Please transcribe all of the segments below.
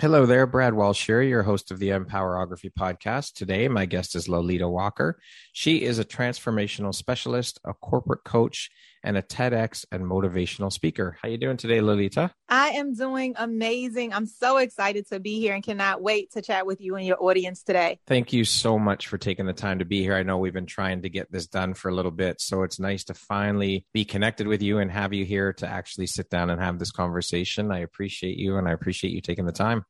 Hello there, Brad Walsh here, your host of the Empowerography podcast. Today, my guest is Lolita Walker. She is a transformational specialist, a corporate coach, and a TEDx and motivational speaker. How you doing today, Lolita? I am doing amazing. I'm so excited to be here and cannot wait to chat with you and your audience today. Thank you so much for taking the time to be here. I know we've been trying to get this done for a little bit, so it's nice to finally be connected with you and have you here to actually sit down and have this conversation. I appreciate you and I appreciate you taking the time.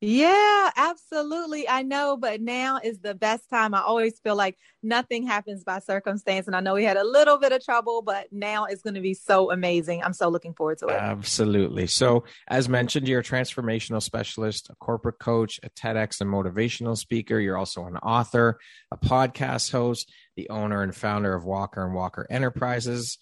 Yeah, absolutely. I know, but now is the best time. I always feel like nothing happens by circumstance. And I know we had a little bit of trouble, but now it's going to be so amazing. I'm so looking forward to it. Absolutely. So, as mentioned, you're a transformational specialist, a corporate coach, a TEDx and motivational speaker. You're also an author, a podcast host, the owner and founder of Walker and Walker Enterprises,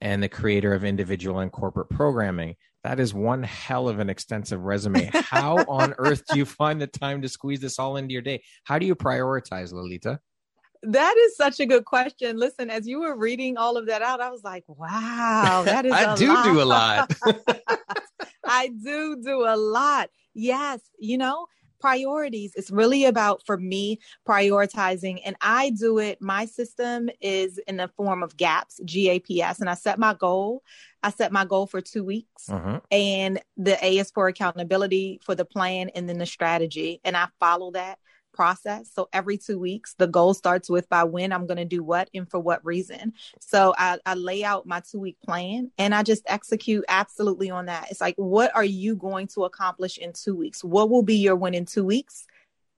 and the creator of individual and corporate programming that is one hell of an extensive resume. How on earth do you find the time to squeeze this all into your day? How do you prioritize, Lolita? That is such a good question. Listen, as you were reading all of that out, I was like, wow, that is I do lot. do a lot. I do do a lot. Yes, you know, priorities. It's really about, for me, prioritizing. And I do it, my system is in the form of GAPS, G A P S. And I set my goal. I set my goal for two weeks. Uh-huh. And the A is for accountability for the plan and then the strategy. And I follow that process. So every two weeks, the goal starts with by when I'm going to do what and for what reason. So I, I lay out my two week plan and I just execute absolutely on that. It's like, what are you going to accomplish in two weeks? What will be your win in two weeks?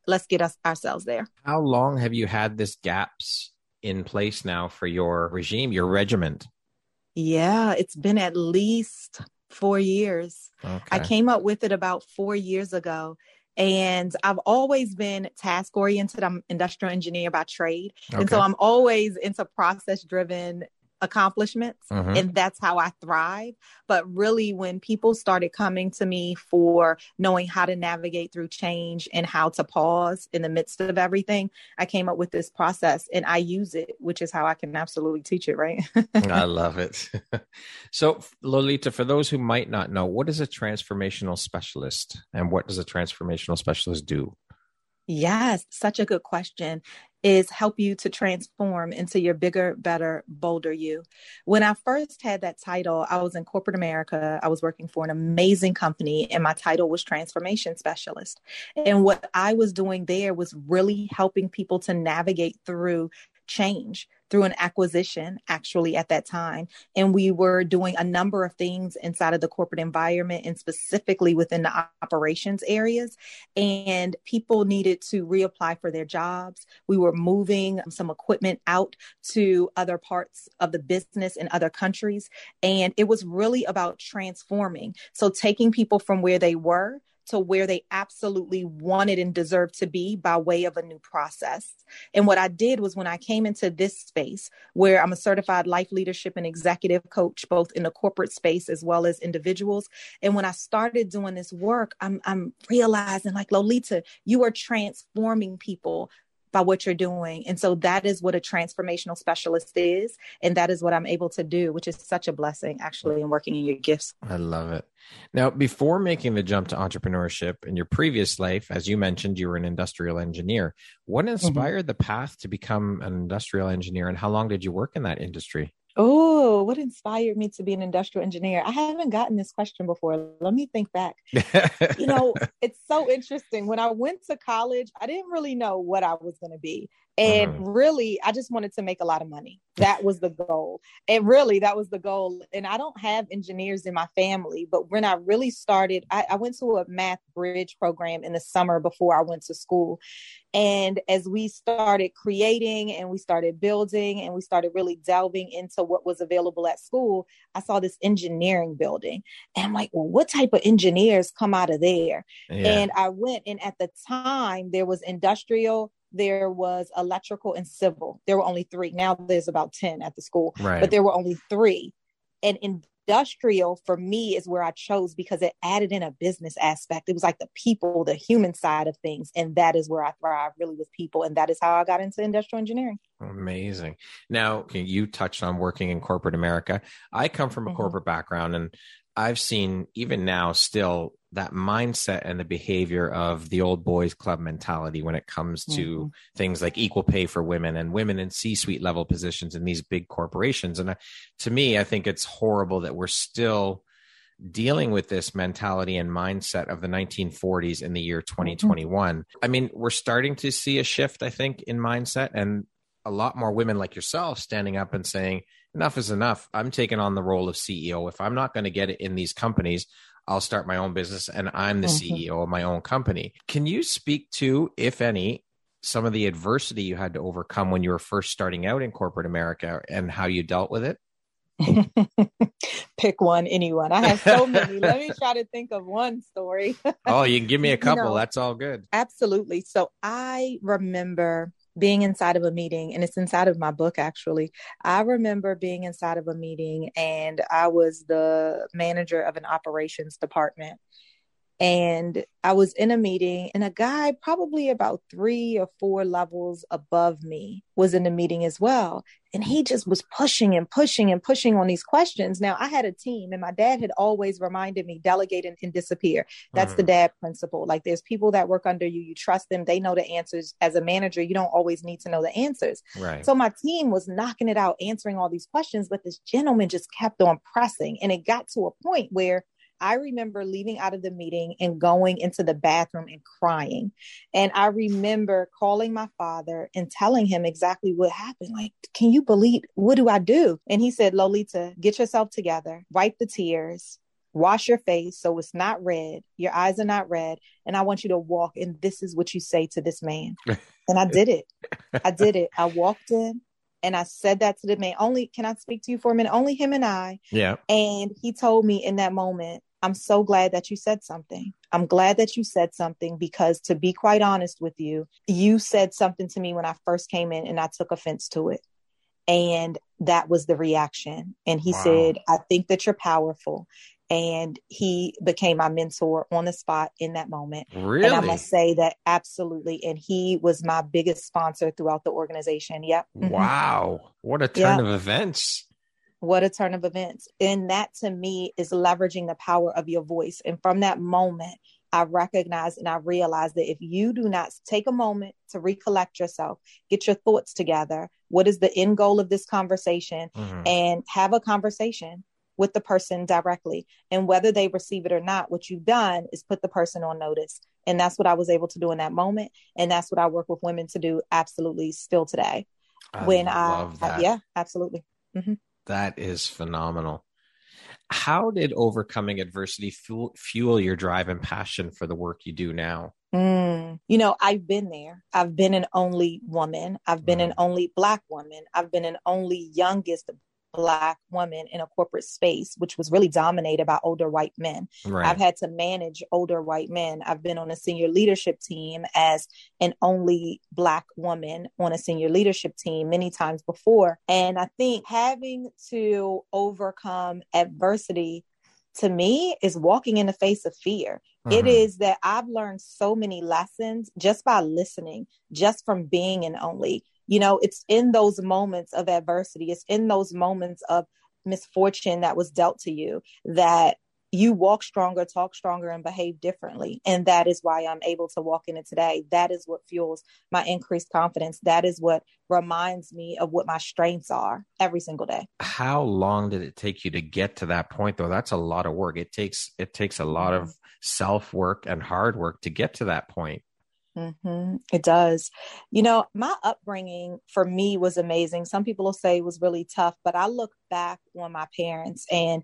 Let's get us ourselves there. How long have you had this gaps in place now for your regime, your regiment? Yeah, it's been at least four years. Okay. I came up with it about four years ago. And I've always been task oriented. I'm industrial engineer by trade. Okay. And so I'm always into process driven accomplishments mm-hmm. and that's how I thrive. But really, when people started coming to me for knowing how to navigate through change and how to pause in the midst of everything, I came up with this process and I use it, which is how I can absolutely teach it, right? I love it. so, Lolita, for those who might not know, what is a transformational specialist and what does a transformational specialist do? Yes, such a good question is help you to transform into your bigger, better, bolder you. When I first had that title, I was in corporate America. I was working for an amazing company, and my title was transformation specialist. And what I was doing there was really helping people to navigate through change through an acquisition actually at that time. And we were doing a number of things inside of the corporate environment and specifically within the operations areas. And people needed to reapply for their jobs. We were moving some equipment out to other parts of the business in other countries. And it was really about transforming. So taking people from where they were to where they absolutely wanted and deserved to be by way of a new process. And what I did was when I came into this space where I'm a certified life leadership and executive coach, both in the corporate space as well as individuals. And when I started doing this work, I'm, I'm realizing like, Lolita, you are transforming people by what you're doing. And so that is what a transformational specialist is. And that is what I'm able to do, which is such a blessing actually in working in your gifts. I love it. Now, before making the jump to entrepreneurship in your previous life, as you mentioned, you were an industrial engineer. What mm-hmm. inspired mm-hmm. the path to become an industrial engineer and how long did you work in that industry? Oh, what inspired me to be an industrial engineer? I haven't gotten this question before. Let me think back. you know, it's so interesting. When I went to college, I didn't really know what I was going to be. And mm-hmm. really, I just wanted to make a lot of money. That was the goal. And really, that was the goal. And I don't have engineers in my family, but when I really started, I, I went to a math bridge program in the summer before I went to school. And as we started creating and we started building and we started really delving into what was available at school, I saw this engineering building. And I'm like, well, what type of engineers come out of there? Yeah. And I went, and at the time, there was industrial there was electrical and civil. There were only three. Now there's about 10 at the school, right. but there were only three. And industrial for me is where I chose because it added in a business aspect. It was like the people, the human side of things. And that is where I thrive really with people. And that is how I got into industrial engineering. Amazing. Now, you touched on working in corporate America. I come from a mm-hmm. corporate background and I've seen even now still that mindset and the behavior of the old boys club mentality when it comes to mm-hmm. things like equal pay for women and women in C-suite level positions in these big corporations. And uh, to me, I think it's horrible that we're still dealing with this mentality and mindset of the 1940s in the year 2021. Mm-hmm. I mean, we're starting to see a shift, I think, in mindset and a lot more women like yourself standing up and saying, enough is enough. I'm taking on the role of CEO. If I'm not going to get it in these companies, I'll start my own business and I'm the mm-hmm. CEO of my own company. Can you speak to, if any, some of the adversity you had to overcome when you were first starting out in corporate America and how you dealt with it? Pick one, anyone. I have so many. Let me try to think of one story. oh, you can give me a couple. You know, That's all good. Absolutely. So I remember being inside of a meeting, and it's inside of my book actually. I remember being inside of a meeting, and I was the manager of an operations department and I was in a meeting, and a guy, probably about three or four levels above me, was in the meeting as well. And he just was pushing and pushing and pushing on these questions. Now, I had a team, and my dad had always reminded me delegate and, and disappear. That's mm. the dad principle. Like, there's people that work under you, you trust them, they know the answers. As a manager, you don't always need to know the answers. Right. So, my team was knocking it out, answering all these questions, but this gentleman just kept on pressing. And it got to a point where I remember leaving out of the meeting and going into the bathroom and crying. And I remember calling my father and telling him exactly what happened. Like, can you believe what do I do? And he said, Lolita, get yourself together, wipe the tears, wash your face so it's not red, your eyes are not red, and I want you to walk. And this is what you say to this man. and I did it. I did it. I walked in and I said that to the man. Only can I speak to you for a minute? Only him and I. Yeah. And he told me in that moment, I'm so glad that you said something. I'm glad that you said something because, to be quite honest with you, you said something to me when I first came in and I took offense to it. And that was the reaction. And he wow. said, I think that you're powerful. And he became my mentor on the spot in that moment. Really? And I must say that absolutely. And he was my biggest sponsor throughout the organization. Yep. Mm-hmm. Wow. What a turn yep. of events. What a turn of events. And that to me is leveraging the power of your voice. And from that moment, I recognize and I realize that if you do not take a moment to recollect yourself, get your thoughts together, what is the end goal of this conversation, mm-hmm. and have a conversation with the person directly. And whether they receive it or not, what you've done is put the person on notice. And that's what I was able to do in that moment. And that's what I work with women to do absolutely still today. I when I, I, yeah, absolutely. Mm-hmm. That is phenomenal. How did overcoming adversity fuel, fuel your drive and passion for the work you do now? Mm, you know, I've been there. I've been an only woman. I've been mm. an only Black woman. I've been an only youngest black woman in a corporate space which was really dominated by older white men right. i've had to manage older white men i've been on a senior leadership team as an only black woman on a senior leadership team many times before and i think having to overcome adversity to me is walking in the face of fear. It mm-hmm. is that I've learned so many lessons just by listening, just from being an only you know it's in those moments of adversity it's in those moments of misfortune that was dealt to you that you walk stronger, talk stronger, and behave differently. And that is why I'm able to walk in it today. That is what fuels my increased confidence. That is what reminds me of what my strengths are every single day. How long did it take you to get to that point though? That's a lot of work. It takes it takes a lot of self work and hard work to get to that point. Mm-hmm. It does. You know, my upbringing for me was amazing. Some people will say it was really tough, but I look back on my parents and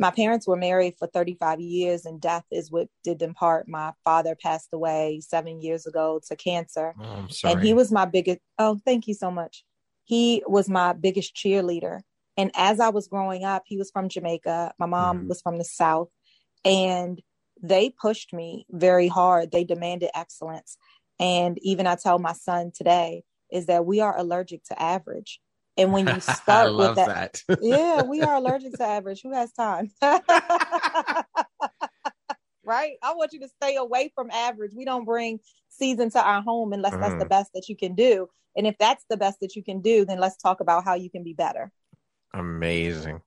my parents were married for 35 years and death is what did them part. My father passed away seven years ago to cancer. Oh, and he was my biggest, oh, thank you so much. He was my biggest cheerleader. And as I was growing up, he was from Jamaica. My mom mm. was from the South. And they pushed me very hard. They demanded excellence. And even I tell my son today is that we are allergic to average. And when you start with that, that. yeah, we are allergic to average. Who has time? right? I want you to stay away from average. We don't bring season to our home unless mm. that's the mm. best that you can do. And if that's the best that you can do, then let's talk about how you can be better. Amazing.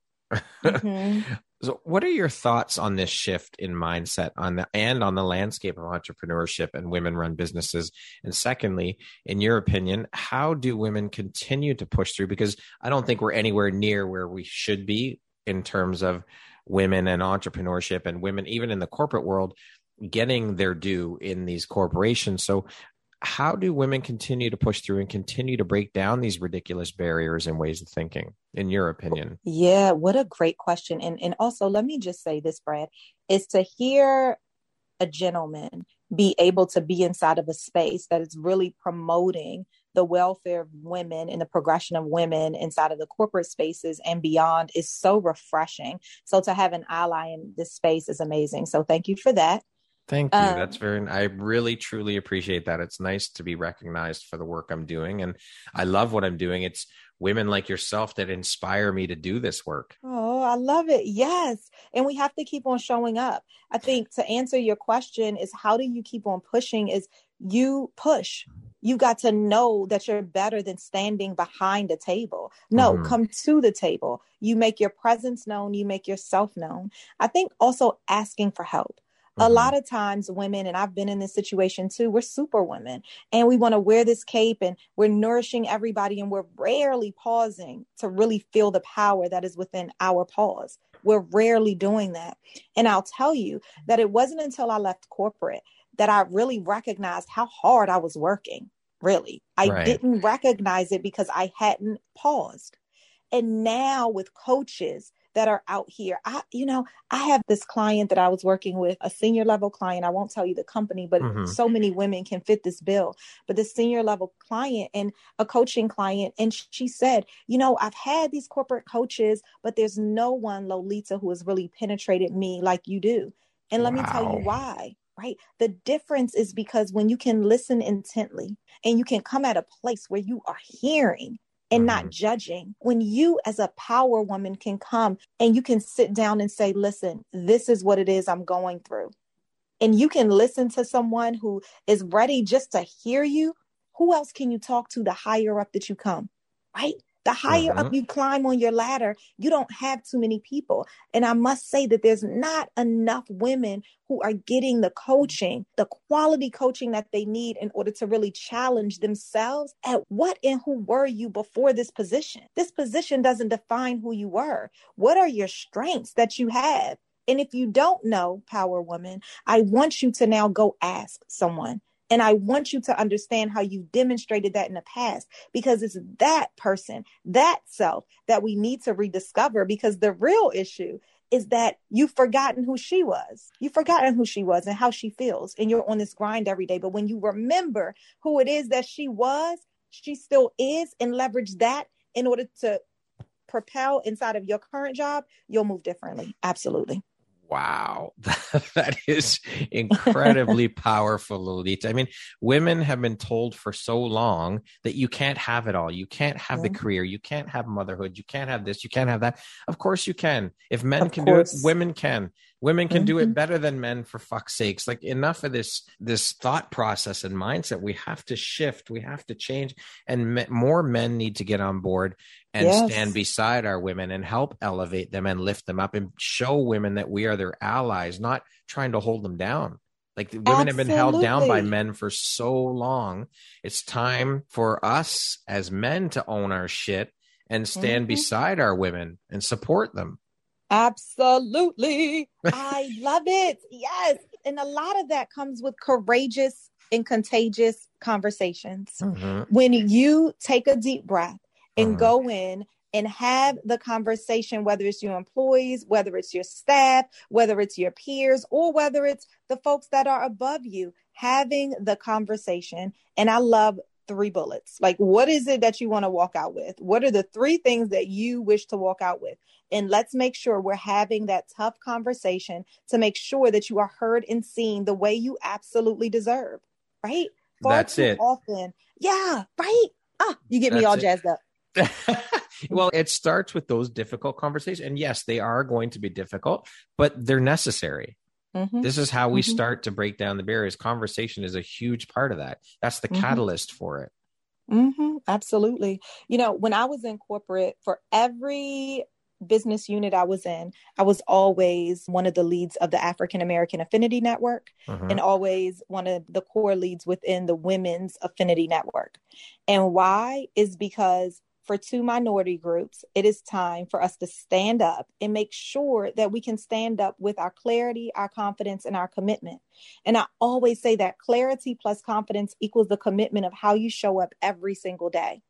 Mm-hmm. So, what are your thoughts on this shift in mindset on the and on the landscape of entrepreneurship and women-run businesses? And secondly, in your opinion, how do women continue to push through? Because I don't think we're anywhere near where we should be in terms of women and entrepreneurship and women, even in the corporate world, getting their due in these corporations. So, how do women continue to push through and continue to break down these ridiculous barriers and ways of thinking in your opinion yeah what a great question and and also let me just say this brad is to hear a gentleman be able to be inside of a space that is really promoting the welfare of women and the progression of women inside of the corporate spaces and beyond is so refreshing. So to have an ally in this space is amazing. So thank you for that. Thank you. Um, That's very, I really truly appreciate that. It's nice to be recognized for the work I'm doing. And I love what I'm doing. It's women like yourself that inspire me to do this work. Oh, I love it. Yes. And we have to keep on showing up. I think to answer your question is how do you keep on pushing is you push. You got to know that you're better than standing behind a table. No, mm-hmm. come to the table. You make your presence known, you make yourself known. I think also asking for help Mm-hmm. A lot of times, women, and I've been in this situation too, we're super women and we want to wear this cape and we're nourishing everybody and we're rarely pausing to really feel the power that is within our pause. We're rarely doing that. And I'll tell you that it wasn't until I left corporate that I really recognized how hard I was working. Really, I right. didn't recognize it because I hadn't paused. And now with coaches, that are out here. I, you know, I have this client that I was working with, a senior level client. I won't tell you the company, but mm-hmm. so many women can fit this bill. But the senior level client and a coaching client, and she said, you know, I've had these corporate coaches, but there's no one, Lolita, who has really penetrated me like you do. And let wow. me tell you why right? The difference is because when you can listen intently and you can come at a place where you are hearing and mm-hmm. not judging. When you, as a power woman, can come and you can sit down and say, Listen, this is what it is I'm going through. And you can listen to someone who is ready just to hear you. Who else can you talk to the higher up that you come? Right? The higher mm-hmm. up you climb on your ladder, you don't have too many people. And I must say that there's not enough women who are getting the coaching, the quality coaching that they need in order to really challenge themselves at what and who were you before this position. This position doesn't define who you were. What are your strengths that you have? And if you don't know, Power Woman, I want you to now go ask someone and I want you to understand how you demonstrated that in the past because it's that person, that self that we need to rediscover because the real issue is that you've forgotten who she was. You've forgotten who she was and how she feels. And you're on this grind every day. But when you remember who it is that she was, she still is, and leverage that in order to propel inside of your current job, you'll move differently. Absolutely wow, that is incredibly powerful, Lolita. I mean, women have been told for so long that you can't have it all. You can't have yeah. the career. You can't have motherhood. You can't have this. You can't have that. Of course, you can. If men of can course. do it, women can. Women can mm-hmm. do it mm-hmm. better than men for fuck's sakes. Like enough of this this thought process and mindset. We have to shift. We have to change, and me- more men need to get on board and yes. stand beside our women and help elevate them and lift them up and show women that we are their allies, not trying to hold them down. Like women Absolutely. have been held down by men for so long. It's time for us as men to own our shit and stand mm-hmm. beside our women and support them. Absolutely. I love it. Yes. And a lot of that comes with courageous and contagious conversations. Mm-hmm. When you take a deep breath and mm-hmm. go in and have the conversation, whether it's your employees, whether it's your staff, whether it's your peers, or whether it's the folks that are above you, having the conversation. And I love three bullets. Like, what is it that you want to walk out with? What are the three things that you wish to walk out with? And let's make sure we're having that tough conversation to make sure that you are heard and seen the way you absolutely deserve. Right? Far That's it. Often, yeah, right. Ah, you get That's me all jazzed up. well, it starts with those difficult conversations. And yes, they are going to be difficult, but they're necessary. Mm-hmm. This is how we mm-hmm. start to break down the barriers. Conversation is a huge part of that. That's the mm-hmm. catalyst for it. Mm-hmm. Absolutely. You know, when I was in corporate, for every business unit I was in, I was always one of the leads of the African American Affinity Network uh-huh. and always one of the core leads within the Women's Affinity Network. And why is because for two minority groups, it is time for us to stand up and make sure that we can stand up with our clarity, our confidence, and our commitment. And I always say that clarity plus confidence equals the commitment of how you show up every single day.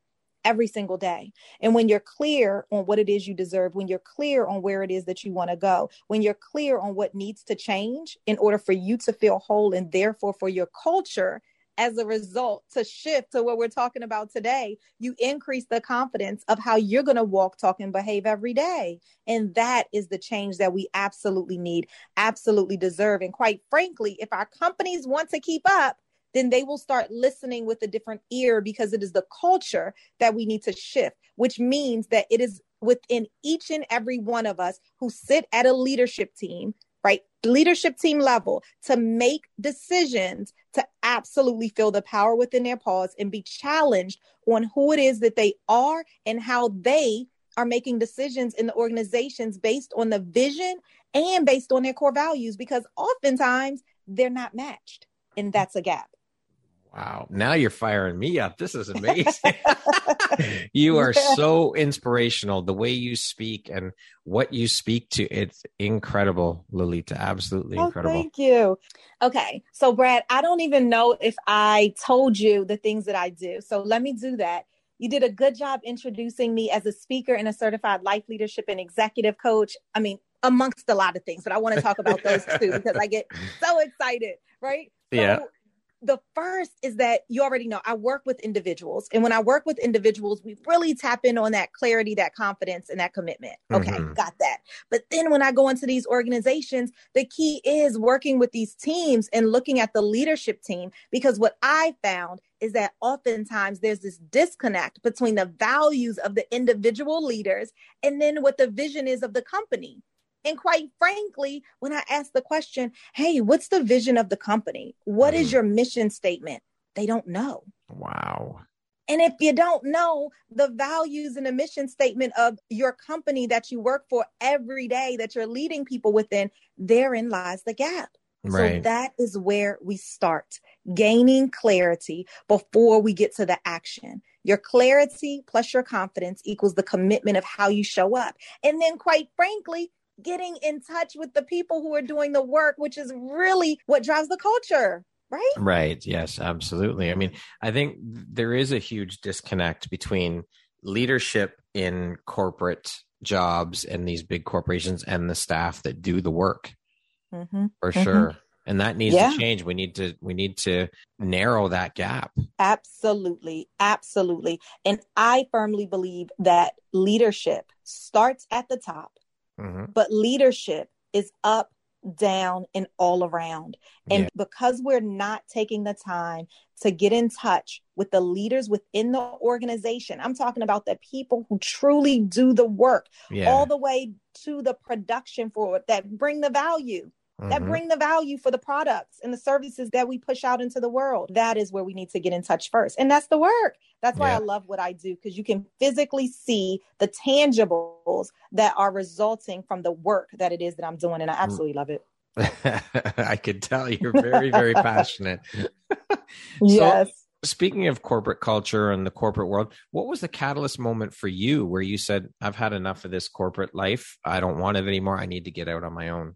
Every single day. And when you're clear on what it is you deserve, when you're clear on where it is that you want to go, when you're clear on what needs to change in order for you to feel whole and therefore for your culture as a result to shift to what we're talking about today, you increase the confidence of how you're going to walk, talk, and behave every day. And that is the change that we absolutely need, absolutely deserve. And quite frankly, if our companies want to keep up, then they will start listening with a different ear because it is the culture that we need to shift, which means that it is within each and every one of us who sit at a leadership team right? Leadership team level to make decisions to absolutely feel the power within their pause and be challenged on who it is that they are and how they are making decisions in the organizations based on the vision and based on their core values because oftentimes they're not matched and that's a gap Wow. Now you're firing me up. This is amazing. you are so inspirational. The way you speak and what you speak to, it's incredible, Lolita. Absolutely oh, incredible. Thank you. Okay. So, Brad, I don't even know if I told you the things that I do. So, let me do that. You did a good job introducing me as a speaker and a certified life leadership and executive coach. I mean, amongst a lot of things, but I want to talk about those too because I get so excited, right? So, yeah the first is that you already know I work with individuals. And when I work with individuals, we really tap in on that clarity, that confidence, and that commitment. Okay, mm-hmm. got that. But then when I go into these organizations, the key is working with these teams and looking at the leadership team. Because what I found is that oftentimes there's this disconnect between the values of the individual leaders and then what the vision is of the company. And quite frankly, when I ask the question, hey, what's the vision of the company? What is mm. your mission statement? They don't know. Wow. And if you don't know the values and the mission statement of your company that you work for every day that you're leading people within, therein lies the gap. Right. So that is where we start gaining clarity before we get to the action. Your clarity plus your confidence equals the commitment of how you show up. And then, quite frankly, getting in touch with the people who are doing the work, which is really what drives the culture. Right. Right. Yes, absolutely. I mean, I think there is a huge disconnect between leadership in corporate jobs and these big corporations and the staff that do the work mm-hmm. for mm-hmm. sure and that needs yeah. to change we need to we need to narrow that gap absolutely absolutely and i firmly believe that leadership starts at the top Mm-hmm. But leadership is up, down, and all around. And yeah. because we're not taking the time to get in touch with the leaders within the organization, I'm talking about the people who truly do the work, yeah. all the way to the production for it that bring the value mm-hmm. that bring the value for the products and the services that we push out into the world. That is where we need to get in touch first. And that's the work. That's why yeah. I love what I do because you can physically see the tangibles that are resulting from the work that it is that I'm doing. And I mm. absolutely love it. I could tell you're very, very passionate. yes. So, speaking of corporate culture and the corporate world, what was the catalyst moment for you where you said, I've had enough of this corporate life. I don't want it anymore. I need to get out on my own?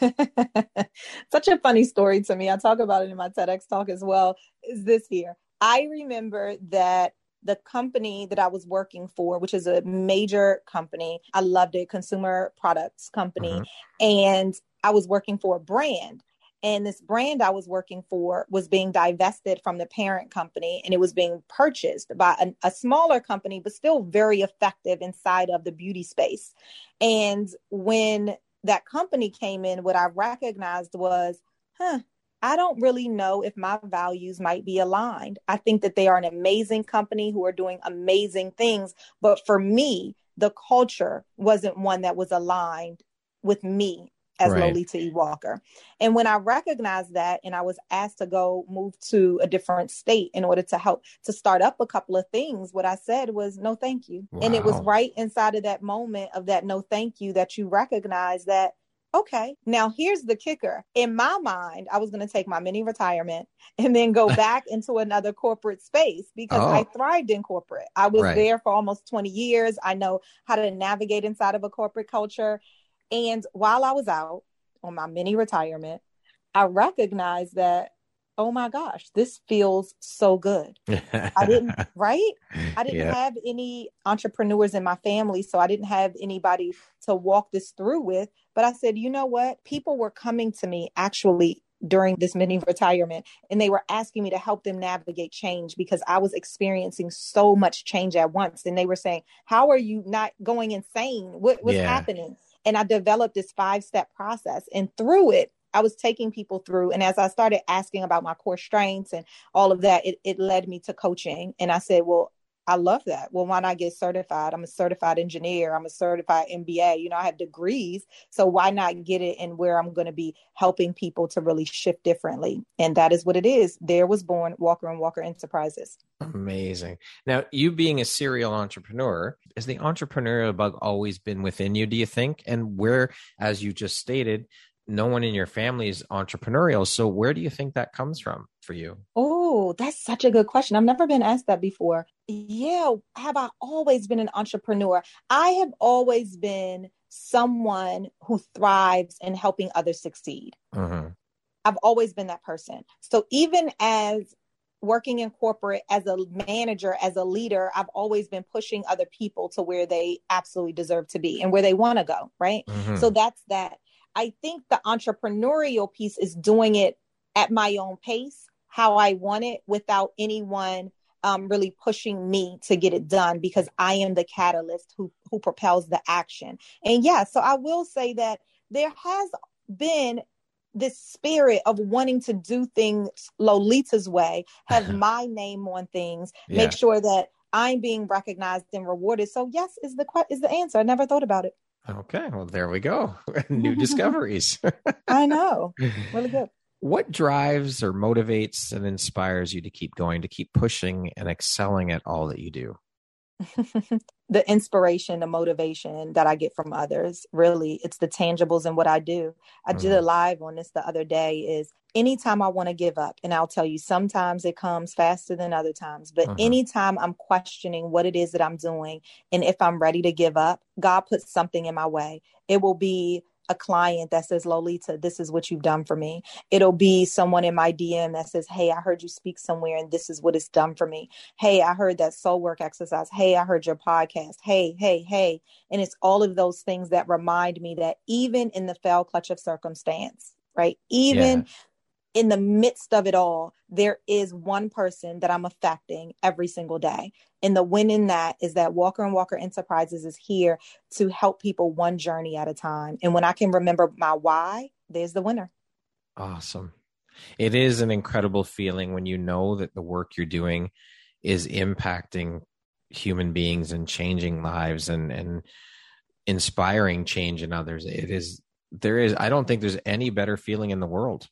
Such a funny story to me. I talk about it in my TEDx talk as well. Is this here? I remember that the company that I was working for, which is a major company, I loved it, consumer products company. Mm-hmm. And I was working for a brand. And this brand I was working for was being divested from the parent company and it was being purchased by a, a smaller company, but still very effective inside of the beauty space. And when that company came in, what I recognized was, huh, I don't really know if my values might be aligned. I think that they are an amazing company who are doing amazing things. But for me, the culture wasn't one that was aligned with me as right. Lolita E. Walker. And when I recognized that and I was asked to go move to a different state in order to help to start up a couple of things, what I said was no thank you. Wow. And it was right inside of that moment of that no thank you that you recognize that okay, now here's the kicker. In my mind, I was going to take my mini retirement and then go back into another corporate space because oh. I thrived in corporate. I was right. there for almost 20 years. I know how to navigate inside of a corporate culture. And while I was out on my mini retirement, I recognized that oh my gosh, this feels so good. I didn't, right? I didn't yeah. have any entrepreneurs in my family, so I didn't have anybody to walk this through with. But I said, you know what? People were coming to me actually during this mini retirement and they were asking me to help them navigate change because I was experiencing so much change at once. And they were saying, How are you not going insane? What, what's yeah. happening? And I developed this five step process. And through it, I was taking people through. And as I started asking about my core strengths and all of that, it, it led me to coaching. And I said, well, I love that. Well, why not get certified? I'm a certified engineer. I'm a certified MBA. You know, I have degrees. So why not get it in where I'm going to be helping people to really shift differently? And that is what it is. There was born Walker and Walker Enterprises. Amazing. Now, you being a serial entrepreneur, has the entrepreneurial bug always been within you, do you think? And where, as you just stated, no one in your family is entrepreneurial. So where do you think that comes from for you? Oh, that's such a good question. I've never been asked that before. Yeah, have I always been an entrepreneur? I have always been someone who thrives in helping others succeed. Mm-hmm. I've always been that person. So even as working in corporate as a manager, as a leader, I've always been pushing other people to where they absolutely deserve to be and where they want to go. Right. Mm-hmm. So that's that. I think the entrepreneurial piece is doing it at my own pace, how I want it, without anyone um, really pushing me to get it done because I am the catalyst who who propels the action. And yeah, so I will say that there has been this spirit of wanting to do things Lolita's way, have my name on things, yeah. make sure that I'm being recognized and rewarded. So yes, is the is the answer. I never thought about it. Okay, well, there we go. New discoveries. I know. Really good. What drives or motivates and inspires you to keep going, to keep pushing and excelling at all that you do? the inspiration, the motivation that I get from others. Really, it's the tangibles and what I do. I mm. did a live on this the other day is anytime I want to give up, and I'll tell you, sometimes it comes faster than other times, but uh-huh. anytime I'm questioning what it is that I'm doing and if I'm ready to give up, God puts something in my way. It will be a client that says, Lolita, this is what you've done for me. It'll be someone in my DM that says, Hey, I heard you speak somewhere and this is what it's done for me. Hey, I heard that soul work exercise. Hey, I heard your podcast. Hey, hey, hey. And it's all of those things that remind me that even in the fell clutch of circumstance, right? Even yeah in the midst of it all, there is one person that I'm affecting every single day. And the win in that is that Walker and Walker Enterprises is here to help people one journey at a time. And when I can remember my why, there's the winner. Awesome. It is an incredible feeling when you know that the work you're doing is impacting human beings and changing lives and and inspiring change in others. It is there is I don't think there's any better feeling in the world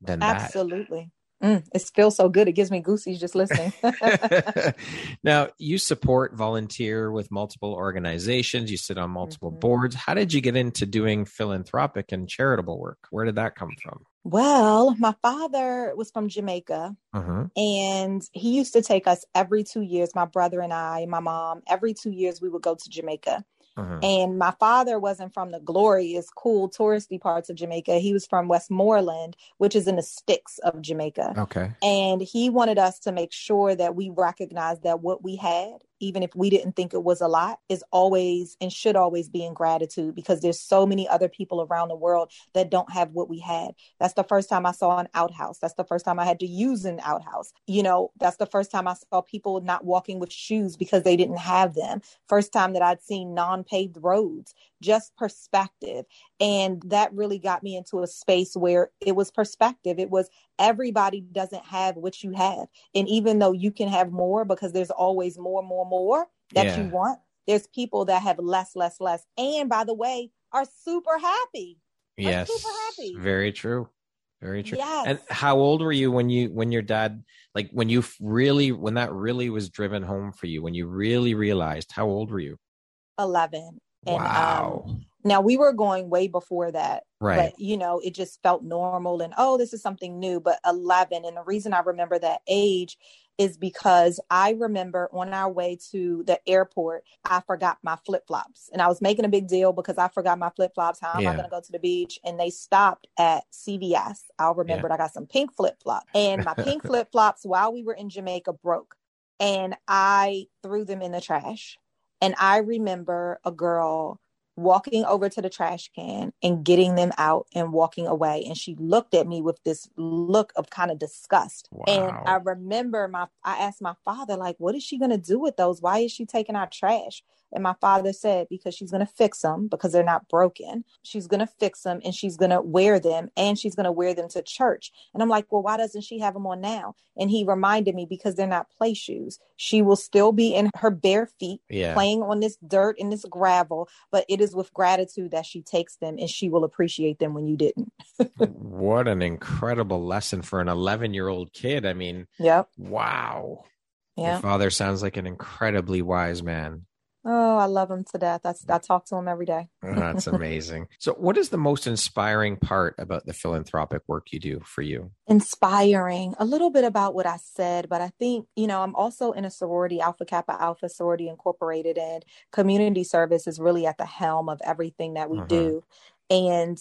than that. Absolutely. Mm, it feels so good. It gives me goosies just listening. now, you support volunteer with multiple organizations. You sit on multiple mm-hmm. boards. How did you get into doing philanthropic and charitable work? Where did that come from? Well, my father was from Jamaica, uh-huh. and he used to take us every two years. My brother and I, my mom, every two years we would go to Jamaica. Uh-huh. And my father wasn't from the glorious, cool, touristy parts of Jamaica. He was from Westmoreland, which is in the sticks of Jamaica. Okay. And he wanted us to make sure that we recognized that what we had even if we didn't think it was a lot, is always and should always be in gratitude because there's so many other people around the world that don't have what we had. That's the first time I saw an outhouse. That's the first time I had to use an outhouse. You know, that's the first time I saw people not walking with shoes because they didn't have them. First time that I'd seen non paved roads, just perspective. And that really got me into a space where it was perspective. It was everybody doesn't have what you have. And even though you can have more because there's always more, more, more that yeah. you want, there's people that have less, less, less. And by the way, are super happy. Yes. Super happy. Very true. Very true. Yes. And how old were you when you when your dad like when you really when that really was driven home for you when you really realized how old were you? 11. And, wow. Um, now we were going way before that, right? But you know, it just felt normal, and oh, this is something new. But eleven, and the reason I remember that age is because I remember on our way to the airport, I forgot my flip flops, and I was making a big deal because I forgot my flip flops. How am yeah. I going to go to the beach? And they stopped at CVS. I'll remember yeah. I got some pink flip flops, and my pink flip flops while we were in Jamaica broke, and I threw them in the trash. And I remember a girl walking over to the trash can and getting them out and walking away. And she looked at me with this look of kind of disgust. Wow. And I remember my, I asked my father, like, what is she going to do with those? Why is she taking our trash? And my father said, because she's going to fix them because they're not broken. She's going to fix them and she's going to wear them and she's going to wear them to church. And I'm like, well, why doesn't she have them on now? And he reminded me because they're not play shoes. She will still be in her bare feet yeah. playing on this dirt and this gravel, but it is with gratitude that she takes them and she will appreciate them when you didn't. what an incredible lesson for an 11 year old kid. I mean, yep. Wow. Yeah. Your father sounds like an incredibly wise man. Oh, I love him to death. That's I talk to him every day. oh, that's amazing. So, what is the most inspiring part about the philanthropic work you do for you? Inspiring. A little bit about what I said, but I think, you know, I'm also in a sorority, Alpha Kappa Alpha Sorority Incorporated, and community service is really at the helm of everything that we uh-huh. do. And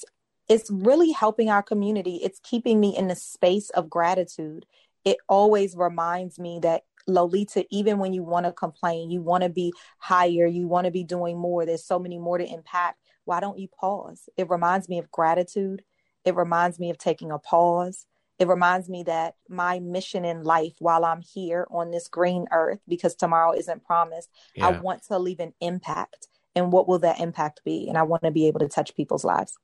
it's really helping our community. It's keeping me in the space of gratitude. It always reminds me that Lolita, even when you want to complain, you want to be higher, you want to be doing more, there's so many more to impact. Why don't you pause? It reminds me of gratitude. It reminds me of taking a pause. It reminds me that my mission in life while I'm here on this green earth, because tomorrow isn't promised, yeah. I want to leave an impact. And what will that impact be? And I want to be able to touch people's lives.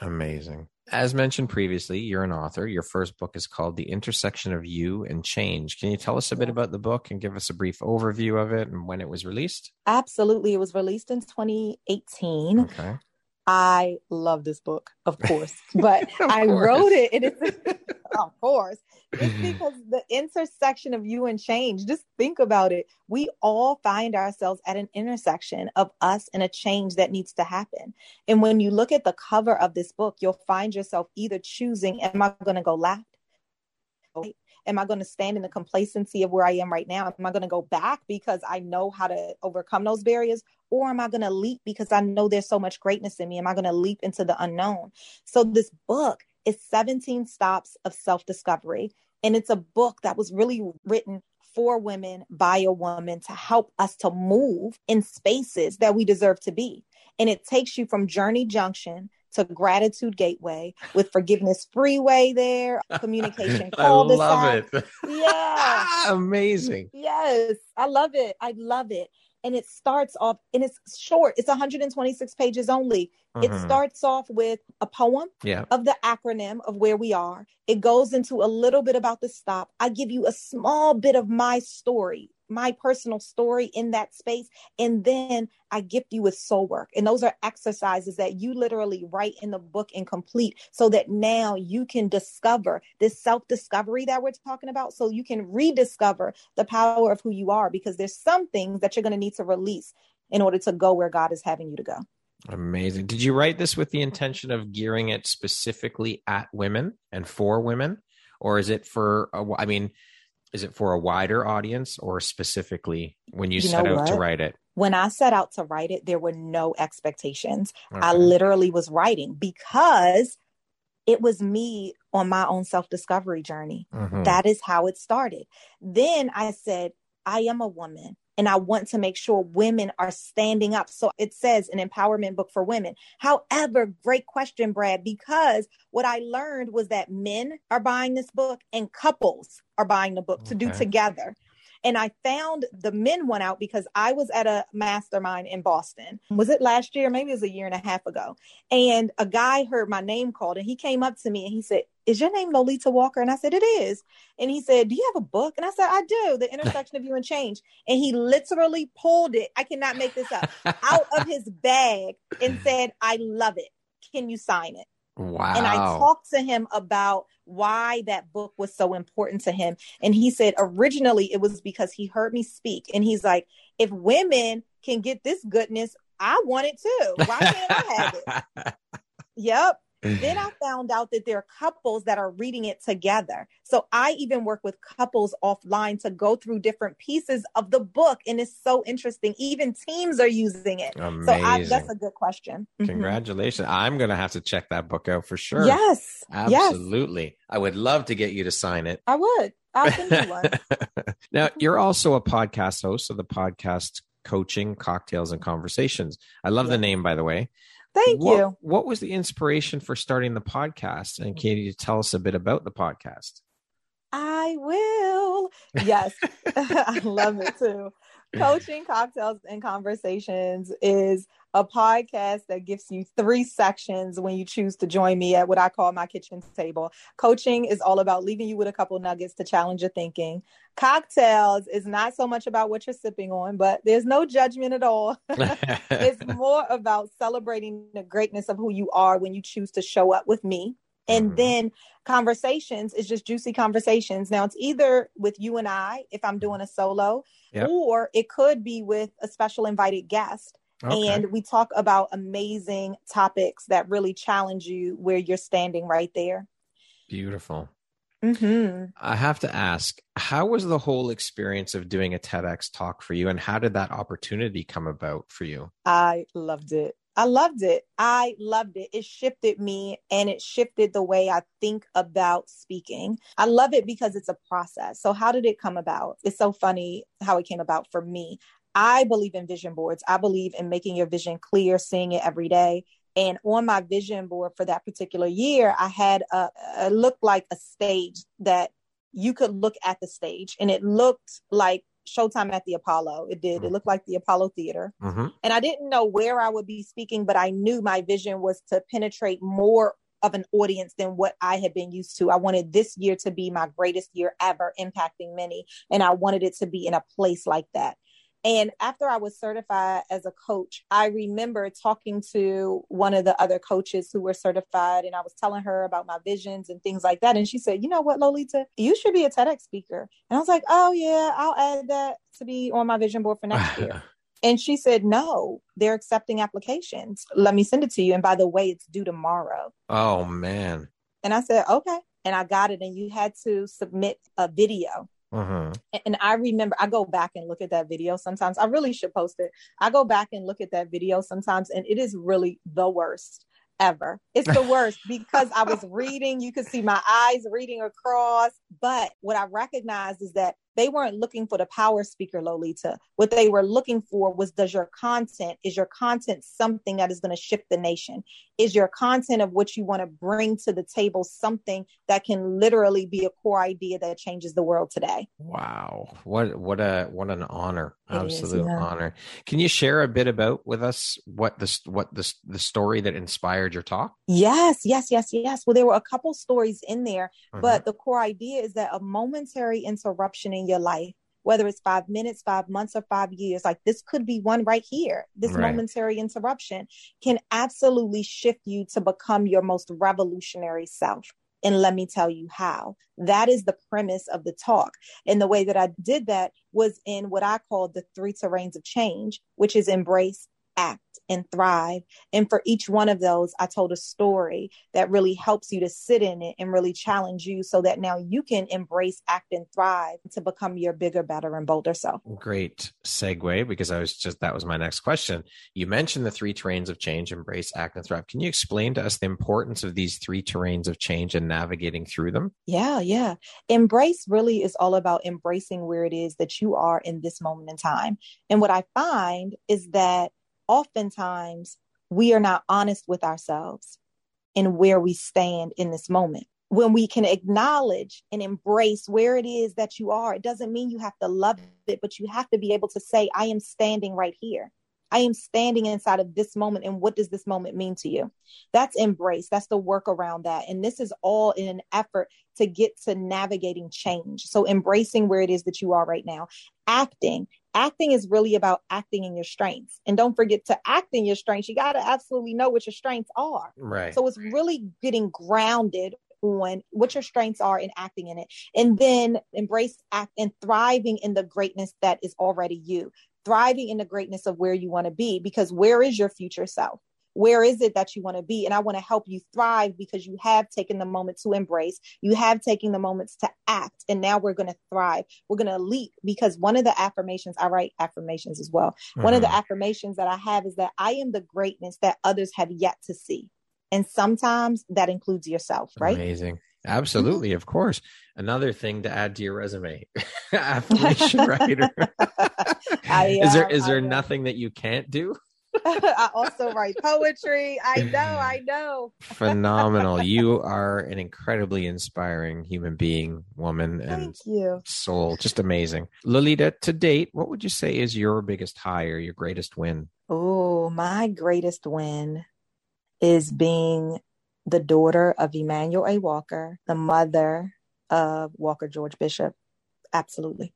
Amazing. As mentioned previously, you're an author. Your first book is called The Intersection of You and Change. Can you tell us a bit about the book and give us a brief overview of it and when it was released? Absolutely. It was released in 2018. Okay. I love this book, of course, but of I course. wrote it. And it's, of course, it's because the intersection of you and change. Just think about it. We all find ourselves at an intersection of us and a change that needs to happen. And when you look at the cover of this book, you'll find yourself either choosing, am I going to go left? Am I going to stand in the complacency of where I am right now? Am I going to go back because I know how to overcome those barriers? Or am I going to leap because I know there's so much greatness in me? Am I going to leap into the unknown? So, this book is 17 stops of self discovery. And it's a book that was really written for women by a woman to help us to move in spaces that we deserve to be. And it takes you from Journey Junction to Gratitude Gateway with Forgiveness Freeway there, communication I love it. Yeah. Amazing. Yes. I love it. I love it. And it starts off, and it's short. It's 126 pages only. Mm-hmm. It starts off with a poem yeah. of the acronym of where we are. It goes into a little bit about the stop. I give you a small bit of my story my personal story in that space. And then I gift you with soul work. And those are exercises that you literally write in the book and complete so that now you can discover this self discovery that we're talking about. So you can rediscover the power of who you are because there's some things that you're going to need to release in order to go where God is having you to go. Amazing. Did you write this with the intention of gearing it specifically at women and for women? Or is it for, I mean, Is it for a wider audience or specifically when you, You set out to write it? When I set out to write it, there were no expectations. I literally was writing because it was me on my own self discovery journey. Mhm. That is how it started. Then I said, I am a woman and I want to make sure women are standing up. So it says an empowerment book for women. However, great question, Brad, because what I learned was that men are buying this book and couples are buying the book to do together. And I found the men one out because I was at a mastermind in Boston. Was it last year? Maybe it was a year and a half ago. And a guy heard my name called and he came up to me and he said, Is your name Lolita Walker? And I said, It is. And he said, Do you have a book? And I said, I do, The Intersection of You and Change. And he literally pulled it, I cannot make this up, out of his bag and hmm. said, I love it. Can you sign it? wow. And I talked to him about why that book was so important to him. And he said originally it was because he heard me speak. And he's like, if women can get this goodness, I want it too. Why can't I have it? Yep. Then I found out that there are couples that are reading it together. So I even work with couples offline to go through different pieces of the book. And it's so interesting. Even teams are using it. So I, Amazing. that's a good question. Mhm. Congratulations. I'm going to have to check that book out for sure. Yes. Yes. Absolutely. I would love to get you to sign it. I would. I'll send you one. now, you're also a podcast host of the podcast Coaching, Cocktails, and Conversations. I love Yeah. the name, by the way. Thank what, you. What was the inspiration for starting the podcast? And can you tell us a bit about the podcast? I will. Yes, I love it too. Coaching, Cocktails, and Conversations is a podcast that gives you three sections when you choose to join me at what I call my kitchen table. Coaching is all about leaving you with a couple nuggets to challenge your thinking. Cocktails is not so much about what you're sipping on, but there's no judgment at all. it's more about celebrating the greatness of who you are when you choose to show up with me. And Mhm. then conversations is just juicy conversations. Now it's either with you and I if I'm doing a solo, Yep. or it could be with a special invited guest. Okay. And we talk about amazing topics that really challenge you where you're standing right there. Beautiful. hmm I have to ask, how was the whole experience of doing a TEDx talk for you, and how did that opportunity come about for you? I loved it. I loved it. I loved it. It shifted me and it shifted the way I think about speaking. I love it because it's a process. So, how did it come about? It's so funny how it came about for me. I believe in vision boards. I believe in making your vision clear, seeing it every day. And on my vision board for that particular year, I had a, it looked like a stage that you could look at the stage and it looked like Showtime at the Apollo. It did. It looked like the Apollo Theater. Mm-hmm. And I didn't know where I would be speaking, but I knew my vision was to penetrate more of an audience than what I had been used to. I wanted this year to be my greatest year ever, impacting many. And I wanted it to be in a place like that. And after I was certified as a coach, I remember talking to one of the other coaches who were certified, and I was telling her about my visions and things like that. And she said, You know what, Lolita, you should be a TEDx speaker. And I was like, Oh, yeah, I'll add that to be on my vision board for next year. And she said, No, they're accepting applications. Let me send it to you. And by the way, it's due tomorrow. oh man. And I said, Okay. And I got it. And you had to submit a video. Hmm And I remember I go back and look at that video sometimes. I really should post it. I go back and look at that video sometimes, and it is really the worst ever. It's the worst because I was reading, you could see my eyes reading across. But what I recognized is that they weren't looking for the power speaker, Lolita. What they were looking for was does your content, is your content something that is going to shift the nation? Is your content of what you want to bring to the table something that can literally be a core idea that changes the world today? Wow. What what a what an honor. It is, Absolute yeah. honor. Can you share a bit about with us what this what this the story that inspired your talk? Yes, yes, yes, yes. Well, there were a couple stories in there, Mhm. but the core idea is that a momentary interruption in your life, whether it's five minutes, five months, or five years, like this could be one right here. This Right. momentary interruption can absolutely shift you to become your most revolutionary self. And let me tell you how. That is the premise of the talk. And the way that I did that was in what I call the three terrains of change, which is embrace, act, and thrive. And for each one of those, I told a story that really helps you to sit in it and really challenge you so that now you can embrace, act, and thrive to become your bigger, better, and bolder self. Great segue because I was just, that was my next question. You mentioned the three terrains of change embrace, act, and thrive. Can you explain to us the importance of these three terrains of change and navigating through them? Yeah, yeah. Embrace really is all about embracing where it is that you are in this moment in time. And what I find is that oftentimes we are not honest with ourselves and where we stand in this moment. When we can acknowledge and embrace where it is that you are, it doesn't mean you have to love it, but you have to be able to say, I am standing right here. I am standing inside of this moment. And what does this moment mean to you? That's embrace. That's the work around that. And this is all in an effort to get to navigating change. So embracing where it is that you are right now, acting. Acting is really about acting in your strengths. And don't forget to act in your strengths. You got to absolutely know what your strengths are. Right. So it's really getting grounded on what your strengths are and acting in it. And then embrace, act, and thriving in the greatness that is already you thriving in the greatness of where you want to be because where is your future self? Where is it that you want to be? And I want to help you thrive because you have taken the moment to embrace. You have taken the moments to act. And now we're going to thrive. We're going to leap because one of the affirmations, I write affirmations as well. Mm-hmm. One of the mm-hmm. affirmations that I have is that I am the greatness that others have yet to see. And sometimes that includes yourself, right? Amazing. Absolutely, mm-hmm. of course. Another thing to add to your resume, affirmation writer. I, is there is uh, there nothing that you can't do? I also write poetry. I know, I know. Phenomenal. You are an incredibly inspiring human being, woman, and soul. Just amazing. Lolita, to date, what would you say is your biggest high or your greatest win? Oh, my greatest win is being the daughter of Emmanuel A. Walker, the mother of Walker George Bishop. Absolutely.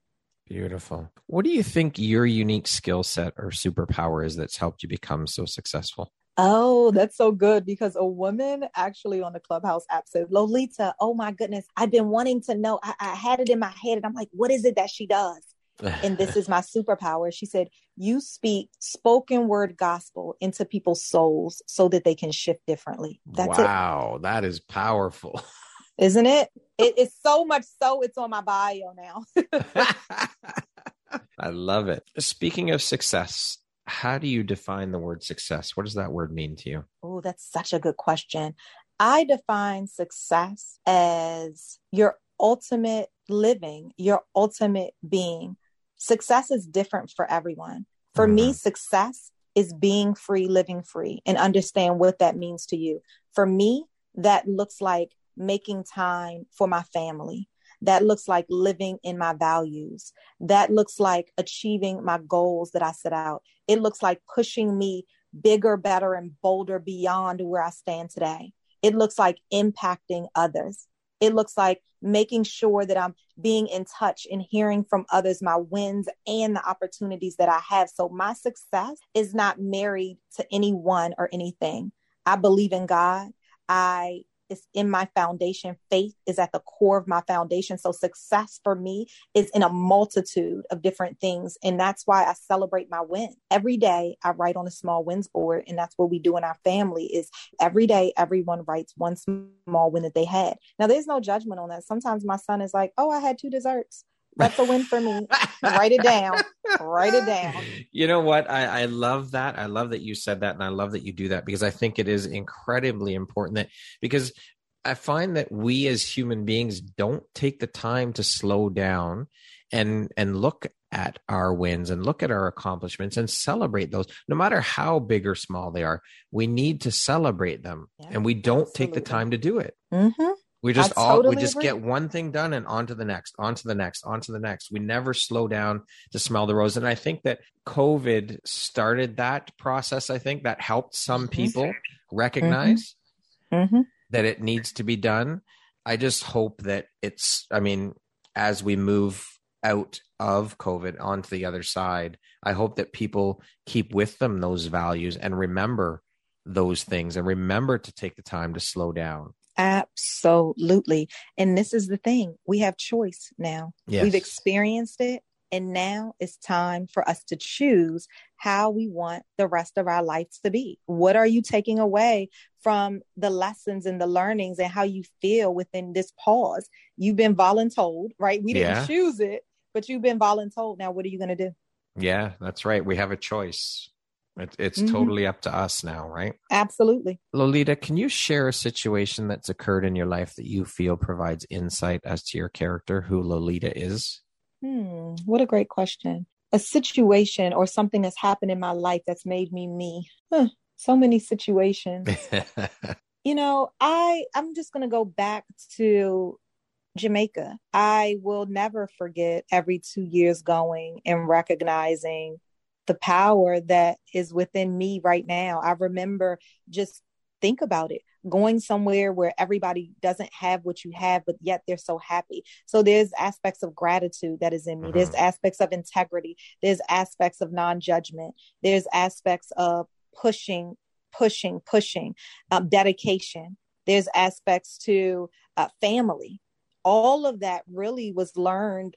Beautiful. What do you think your unique skill set or superpower is that's helped you become so successful? Oh, that's so good because a woman actually on the Clubhouse app said, Lolita, oh my goodness, I've been wanting to know. I, I had it in my head and I'm like, what is it that she does? And this is my superpower. She said, You speak spoken word gospel into people's souls so that they can shift differently. That's wow, it. that is powerful. Isn't it? it? It's so much so it's on my bio now. I love it. Speaking of success, how do you define the word success? What does that word mean to you? Oh, that's such a good question. I define success as your ultimate living, your ultimate being success is different for everyone. For mm-hmm. me, success is being free, living free, and understand what that means to you. For me, that looks like making time for my family. That looks like living in my values. That looks like achieving my goals that I set out. It looks like pushing me bigger, better, and bolder beyond where I stand today. It looks like impacting others. It looks like making sure that I'm being in touch and hearing from others my wins and the opportunities that I have. So my success is not married to anyone or anything. I believe in God. I is in my foundation. Faith is at the core of my foundation. So success for me is in a multitude of different things. And that's why I celebrate my win. Every day I write on a small wins board. And that's what we do in our family is every day everyone writes one small win that they had. Now there's no judgment on that. Sometimes my son is like, oh, I had two desserts. That's a win for me. Write it down. Write it down. You know what? I, I love that. I love that you said that, and I love that you do that because I think it is incredibly important that because I find that we as human beings don't take the time to slow down and and look at our wins and look at our accomplishments and celebrate those no matter how big or small they are we need to celebrate them yeah, and we don't absolutely. take the time to do it mm-hmm. We just all totally we just agree. get one thing done and on to the next, on to the next, on to the next. We never slow down to smell the rose. And I think that COVID started that process. I think that helped some mm-hmm. people mm-hmm. recognize mm-hmm. that it needs to be done. I just hope that it's I mean, as we move out of COVID onto the other side, I hope that people keep with them those values and remember those things and remember to take the time to slow down Absolutely. And this is the thing we have choice now. Yes. We've experienced it. And now it's time for us to choose how we want the rest of our life to be. What are you taking away from the lessons and the learnings and how you feel within this pause? You've been voluntold, right? We didn't yeah. choose it, but you've been voluntold. Now, what are you going to do? Yeah, that's right. We have a choice. It, it's mm-hmm. totally up to us now, right? Absolutely. Lolita, can you share a situation that's occurred in your life that you feel provides insight as to your character, who Lolita is? Hmm, what a great question. A situation or something that's happened in my life that's made me me. Huh, so many situations. you know, I I'm just going to go back to Jamaica. I will never forget every 2 years going and recognizing the power that is within me right now. I remember just think about it going somewhere where everybody doesn't have what you have but yet they're so happy. So there's aspects of gratitude that is in me. There's mm-hmm. aspects of integrity. There's aspects of non-judgment. There's aspects of pushing pushing pushing um, dedication. There's aspects to uh, family. All of that really was learned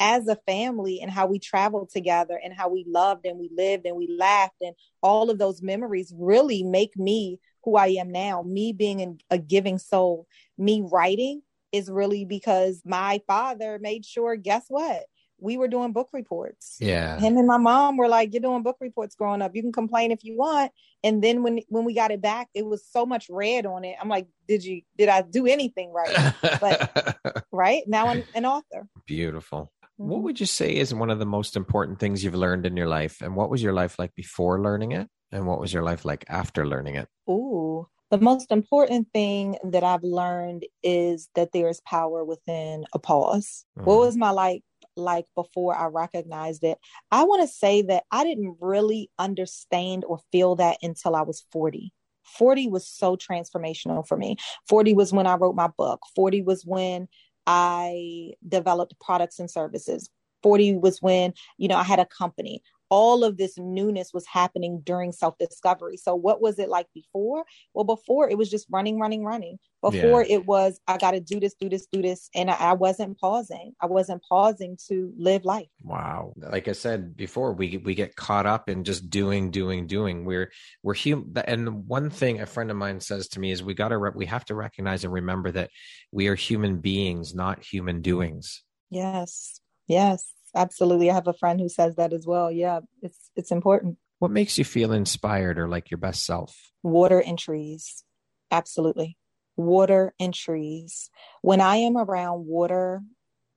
as a family and how we traveled together and how we loved and we lived and we laughed and all of those memories really make me who I am now. Me being a giving soul, me writing is really because my father made sure, guess what? We were doing book reports. Yeah. Him and my mom were like, You're doing book reports growing up. You can complain if you want. And then when when we got it back, it was so much red on it. I'm like, Did you did I do anything right? But right now I'm an author. Beautiful. What mm-hmm. would you say is one of the most important things you've learned in your life? And what was your life like before learning it? And what was your life like after learning it? Ooh, the most important thing that I've learned is that there is power within a pause. Mm. What was my life like before I recognized it? I want to say that I didn't really understand or feel that until I was 40. 40 was so transformational for me. 40 was when I wrote my book. 40 was when I developed products and services. 40 was when, you know, I had a company all of this newness was happening during self discovery. So, what was it like before? Well, before it was just running, running, running. Before yeah. it was, I got to do this, do this, do this. And I, I, wasn't pausing. I wasn't pausing to live life. Wow. Like I said before, we, we get caught up in just doing, doing, doing. We're, we're human. And one thing a friend of mine says to me is we got to, re- we have to recognize and remember that we are human beings, not human doings. Yes. Yes absolutely. I have a friend who says that as well. Yeah, it's it's important. What makes you feel inspired or like your best self? Water and trees. Absolutely. Water and trees. When I am around water,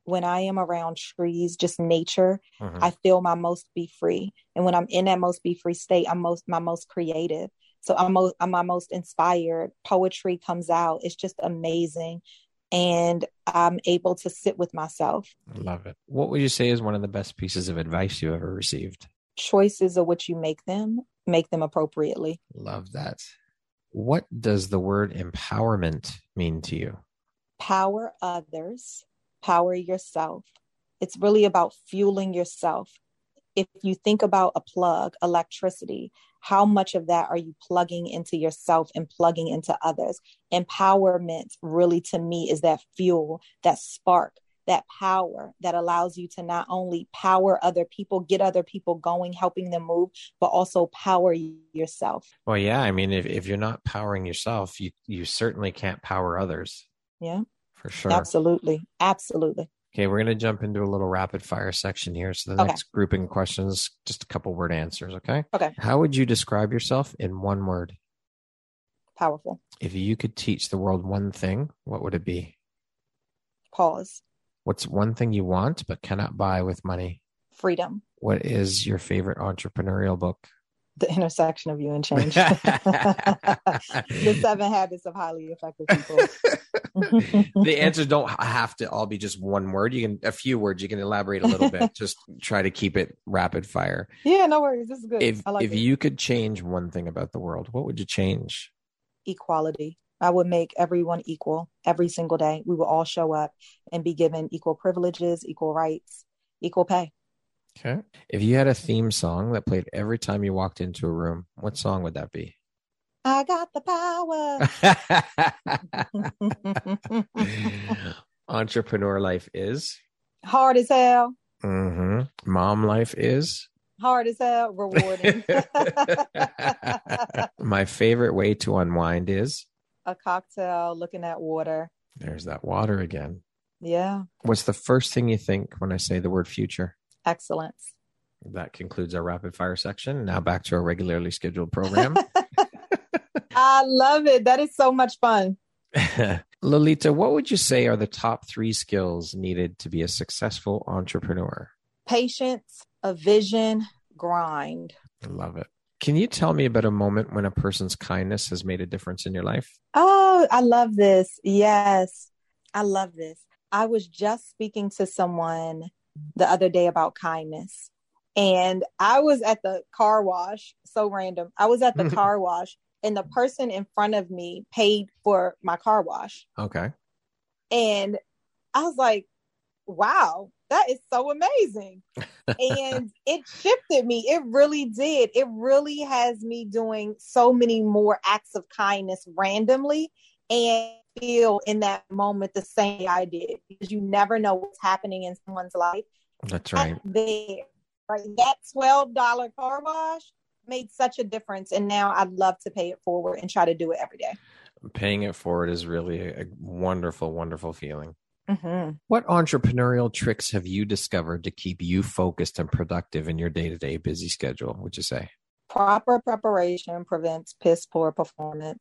when I am around trees, just nature, mm-hmm. I feel my most be free. And when I'm in that most be free state, I'm most my most creative. So I'm, I'm my most inspired. Poetry comes out. It's just amazing and I'm able to sit with myself. I love it. What would you say is one of the best pieces of advice you ever received? Choices are what you make them, make them appropriately. Love that. What does the word empowerment mean to you? Power others, power yourself. It's really about fueling yourself. If you think about a plug, electricity, how much of that are you plugging into yourself and plugging into others? Empowerment really to me is that fuel that spark that power that allows you to not only power other people get other people going helping them move but also power yourself. Well yeah i mean if, if you're not powering yourself you you certainly can't power others. Yeah. For sure. Absolutely. Absolutely Okay, we're going to jump into a little rapid fire section here. So the okay. next grouping questions, just a couple word answers. Okay. Okay. How would you describe yourself in one word? Powerful. If you could teach the world one thing, what would it be? Pause. What's one thing you want but cannot buy with money? Freedom. What is your favorite entrepreneurial book? The intersection of you and change. the seven habits of highly effective people. the answers don't have to all be just one word. You can a few words. You can elaborate a little bit. Just try to keep it rapid fire. Yeah, no worries. This is good. If like if it. you could change one thing about the world, what would you change? Equality. I would make everyone equal every single day. We will all show up and be given equal privileges, equal rights, equal pay. Okay. If you had a theme song that played every time you walked into a room, what song would that be? I got the power. Entrepreneur life is hard as hell. Mm-hmm. Mom life is hard as hell, rewarding. My favorite way to unwind is a cocktail, looking at water. There's that water again. Yeah. What's the first thing you think when I say the word future? Excellence. That concludes our rapid fire section. Now back to our regularly scheduled program. I love it. That is so much fun. Lolita, what would you say are the top three skills needed to be a successful entrepreneur? Patience, a vision, grind. I love it. Can you tell me about a moment when a person's kindness has made a difference in your life? Oh, I love this. Yes, I love this. I was just speaking to someone the other day about kindness. And I was at the car wash, so random. I was at the car wash, and the person in front of me paid for my car wash. Okay. And I was like, wow, that is so amazing. and it shifted me. It really did. It really has me doing so many more acts of kindness randomly and feel in that moment the same I did because you never know what's happening in someone's life. That's right. There, right. That $12 car wash made such a difference. And now I'd love to pay it forward and try to do it every day. Paying it forward is really a wonderful, wonderful feeling. Mm-hmm. What entrepreneurial tricks have you discovered to keep you focused and productive in your day to day busy schedule? Would you say? Proper preparation prevents piss poor performance.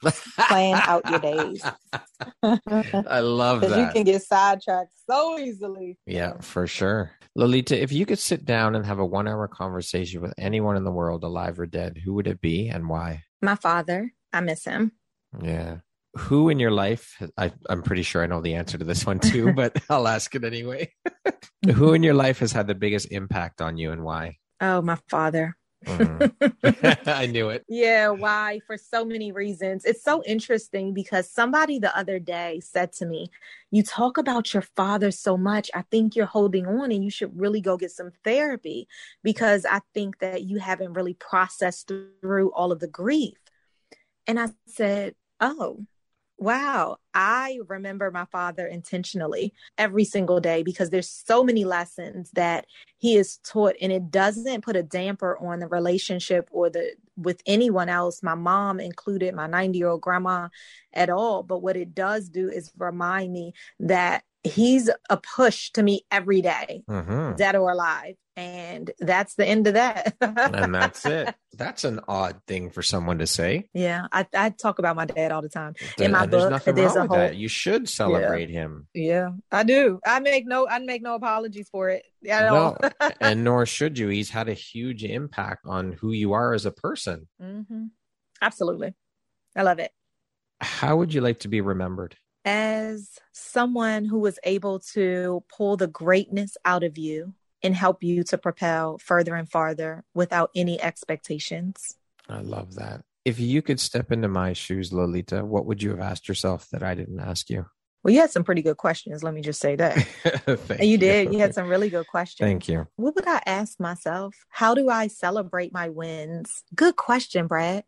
Plan out your days. I love that. You can get sidetracked so easily. Yeah, for sure. Lolita, if you could sit down and have a one hour conversation with anyone in the world, alive or dead, who would it be and why? My father. I miss him. Yeah who in your life I, am pretty sure i know the answer to this one too but i'll ask it anyway who in your life has had the biggest impact on you and why oh my father mm. i knew it. Yeah why? For so many reasons. It's so interesting because somebody the other day said to me you talk about your father so much. I think you're holding on and you should really go get some therapy because i think that you haven't really processed through all of the grief. And i said oh Wow. I remember my father intentionally every single day because there's so many lessons that he is taught and it doesn't put a damper on the relationship or the with anyone else, my mom included, my 90 year old grandma at all. But what it does do is remind me that he's a push to me every day, mm-hmm. dead or alive. And that's the end of that. and that's it. That's an odd thing for someone to say. Yeah. I, I talk about my dad all the time. In my there's book, nothing there's wrong a with whole, that. You should celebrate yeah. him. Yeah, I do. I make no I make no apologies for it. No, and nor should you. He's had a huge impact on who you are as a person. Mm-hmm. Absolutely. I love it. How would you like to be remembered? as someone who was able to pull the greatness out of you and help you to propel further and farther without any expectations. I love that. If you could step into my shoes, Lolita, what would you have asked yourself that I didn't ask you? Well, you had some pretty good questions. Let me just say that. and you, you did. You had some really good questions. Thank you. What would I ask myself? How do I celebrate my wins? Good question, Brad.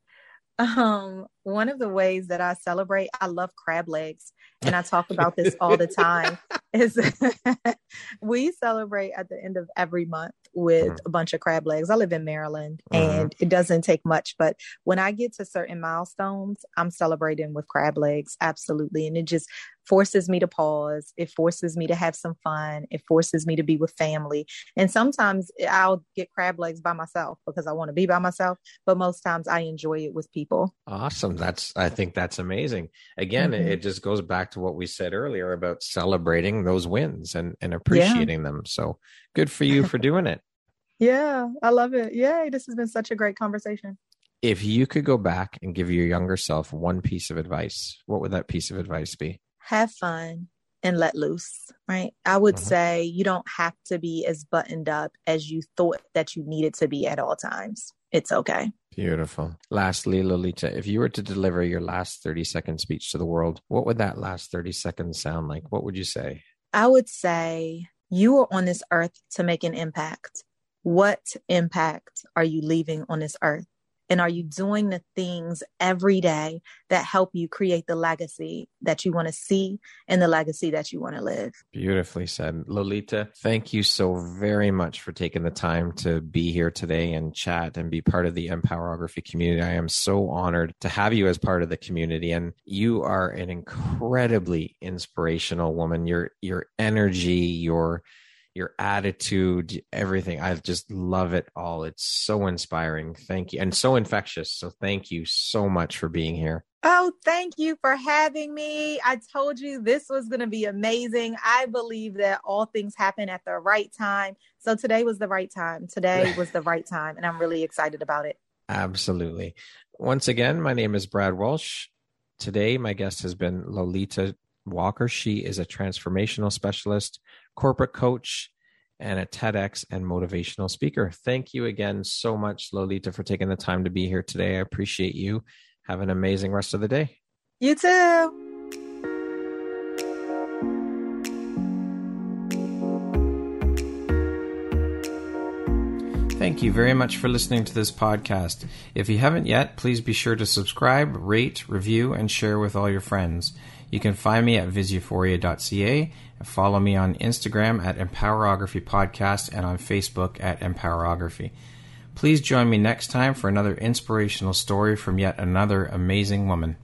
Um, one of the ways that I celebrate, I love crab legs, and I talk about this all the time. Is we celebrate at the end of every month with mm-hmm. a bunch of crab legs. I live in Maryland, mm-hmm. and it doesn't take much, but when I get to certain milestones, I'm celebrating with crab legs, absolutely, and it just forces me to pause. It forces me to have some fun. It forces me to be with family. And sometimes I'll get crab legs by myself because I want to be by myself, but most times I enjoy it with people. Awesome. That's, I think that's amazing. Again, mm-hmm. it, just goes back to what we said earlier about celebrating those wins and, and appreciating yeah. them. So good for you for doing it. yeah, I love it. Yay. This has been such a great conversation. If you could go back and give your younger self one piece of advice, what would that piece of advice be? have fun and let loose, right? I would mm-hmm. say you don't have to be as buttoned up as you thought that you needed to be at all times. It's okay. Beautiful. Lastly, Lolita, if you were to deliver your last 30 second speech to the world, what would that last 30 seconds sound like? What would you say? I would say you are on this earth to make an impact. What impact are you leaving on this earth? And are you doing the things every day that help you create the legacy that you want to see and the legacy that you want to live? Beautifully said. Lolita, thank you so very much for taking the time to be here today and chat and be part of the Empowerography community. I am so honored to have you as part of the community. And you are an incredibly inspirational woman. Your your energy, your your attitude, everything. I just love it all. It's so inspiring. Thank you. And so infectious. So thank you so much for being here. Oh, thank you for having me. I told you this was going to be amazing. I believe that all things happen at the right time. So today was the right time. Today was the right time. And I'm really excited about it. Absolutely. Once again, my name is Brad Walsh. Today, my guest has been Lolita Walker. She is a transformational specialist corporate coach, and a TEDx and motivational speaker. Thank you again so much, Lolita, for taking the time to be here today. I appreciate you. Have an amazing rest of the day. You too. Thank you very much for listening to this podcast. If you haven't yet, please be sure to subscribe, rate, review, and share with all your friends. You can find me at visuphoria.ca Follow me on Instagram at Empowerography Podcast and on Facebook at Empowerography. Please join me next time for another inspirational story from yet another amazing woman.